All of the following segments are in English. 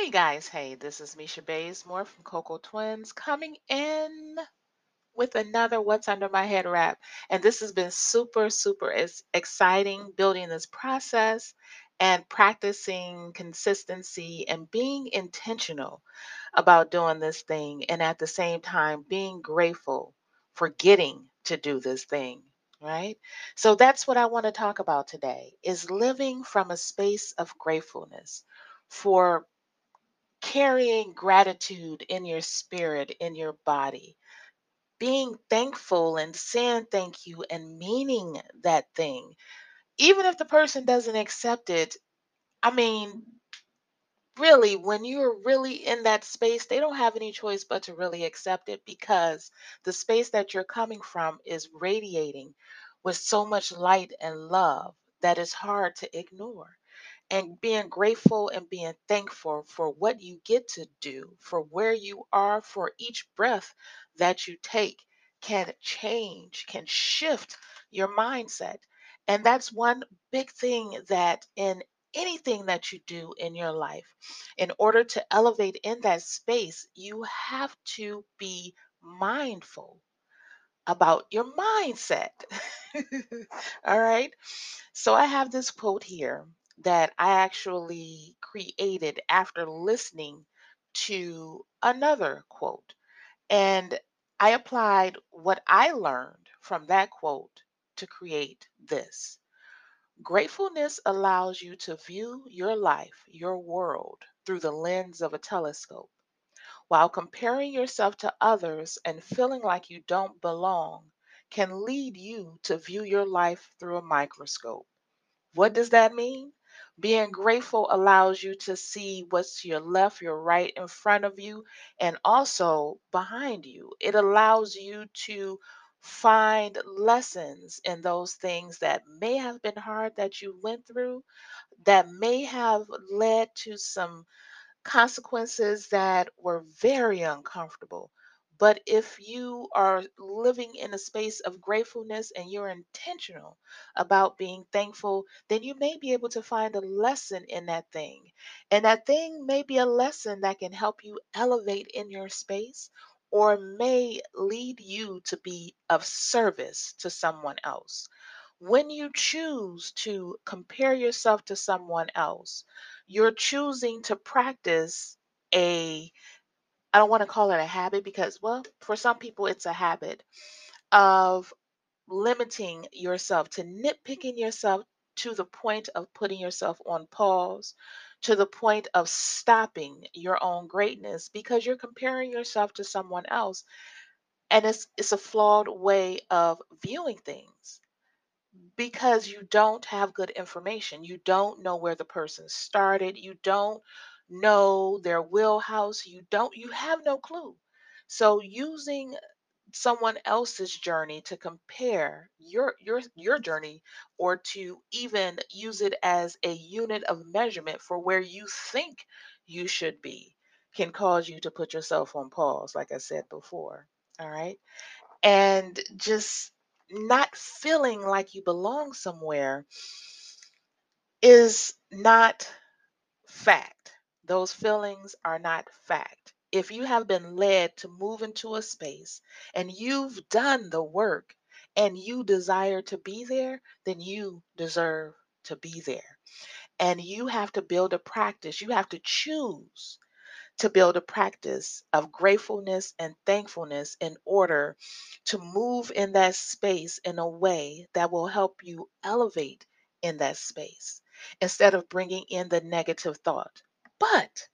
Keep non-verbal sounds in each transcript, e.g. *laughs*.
Hey guys, hey, this is Mesha Bazemore from Coco Twins coming in with another What's Under My Head wrap. And this has been super, super exciting building this process and practicing consistency and being intentional about doing this thing. And at the same time, being grateful for getting to do this thing. Right. So that's what I want to talk about today is living from a space of gratefulness for carrying gratitude in your spirit, in your body, being thankful and saying thank you and meaning that thing. Even if the person doesn't accept it, I mean, really, when you're really in that space, they don't have any choice but to really accept it because the space that you're coming from is radiating with so much light and love that is hard to ignore and being grateful and being thankful for what you get to do, for where you are, for each breath that you take can change, can shift your mindset. And that's one big thing that in anything that you do in your life, in order to elevate in that space, you have to be mindful about your mindset. *laughs* All right. So I have this quote here that I actually created after listening to another quote. And I applied what I learned from that quote to create this. Gratefulness allows you to view your life, your world, through the lens of a telescope. While comparing yourself to others and feeling like you don't belong can lead you to view your life through a microscope. What does that mean? Being grateful allows you to see what's to your left, your right, in front of you, and also behind you. It allows you to find lessons in those things that may have been hard that you went through, that may have led to some consequences that were very uncomfortable. But if you are living in a space of gratefulness and you're intentional about being thankful, then you may be able to find a lesson in that thing. And that thing may be a lesson that can help you elevate in your space or may lead you to be of service to someone else. When you choose to compare yourself to someone else, you're choosing to practice a, I don't want to call it a habit because, well, for some people it's a habit of limiting yourself, to nitpicking yourself to the point of putting yourself on pause, to the point of stopping your own greatness because you're comparing yourself to someone else. And it's, it's a flawed way of viewing things because you don't have good information. You don't know where the person started. You don't know their wheelhouse. You don't, you have no clue. So using someone else's journey to compare your your your journey or to even use it as a unit of measurement for where you think you should be can cause you to put yourself on pause like I said before. All right? and just not feeling like you belong somewhere is not fact. Those feelings are not fact. If you have been led to move into a space and you've done the work and you desire to be there, then you deserve to be there. And you have to build a practice. You have to choose to build a practice of gratefulness and thankfulness in order to move in that space in a way that will help you elevate in that space instead of bringing in the negative thought. But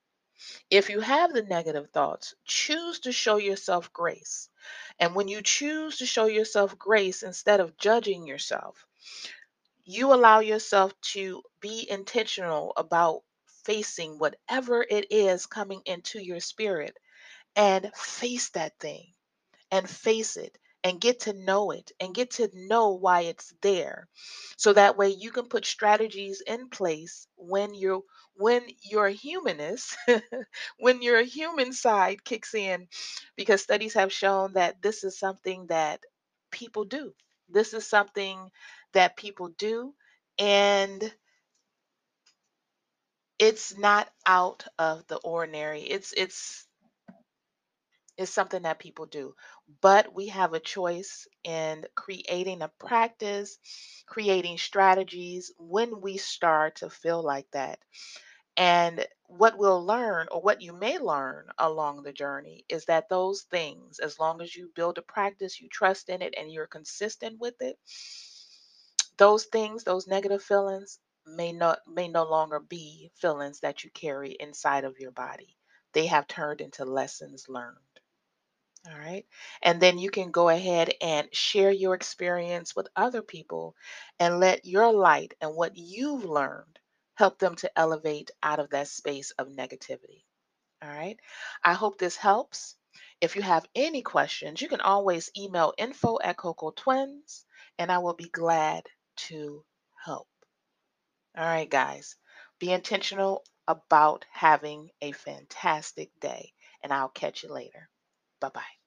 if you have the negative thoughts, choose to show yourself grace. And when you choose to show yourself grace instead of judging yourself, you allow yourself to be intentional about facing whatever it is coming into your spirit and face that thing and face it and get to know it and get to know why it's there so that way you can put strategies in place when you when your humanist *laughs* when your human side kicks in because studies have shown that this is something that people do this is something that people do and it's not out of the ordinary. It's it's it's something that people do. But we have a choice in creating a practice, creating strategies when we start to feel like that. And what we'll learn, or what you may learn along the journey, is that those things, as long as you build a practice, you trust in it, and you're consistent with it, those things, those negative feelings, may not may no longer be feelings that you carry inside of your body. They have turned into lessons learned. All right. And then you can go ahead and share your experience with other people and let your light and what you've learned help them to elevate out of that space of negativity. All right. I hope this helps. If you have any questions, you can always email info at Coco Twins and I will be glad to help. All right, guys. Be intentional about having a fantastic day, and I'll catch you later. Bye bye.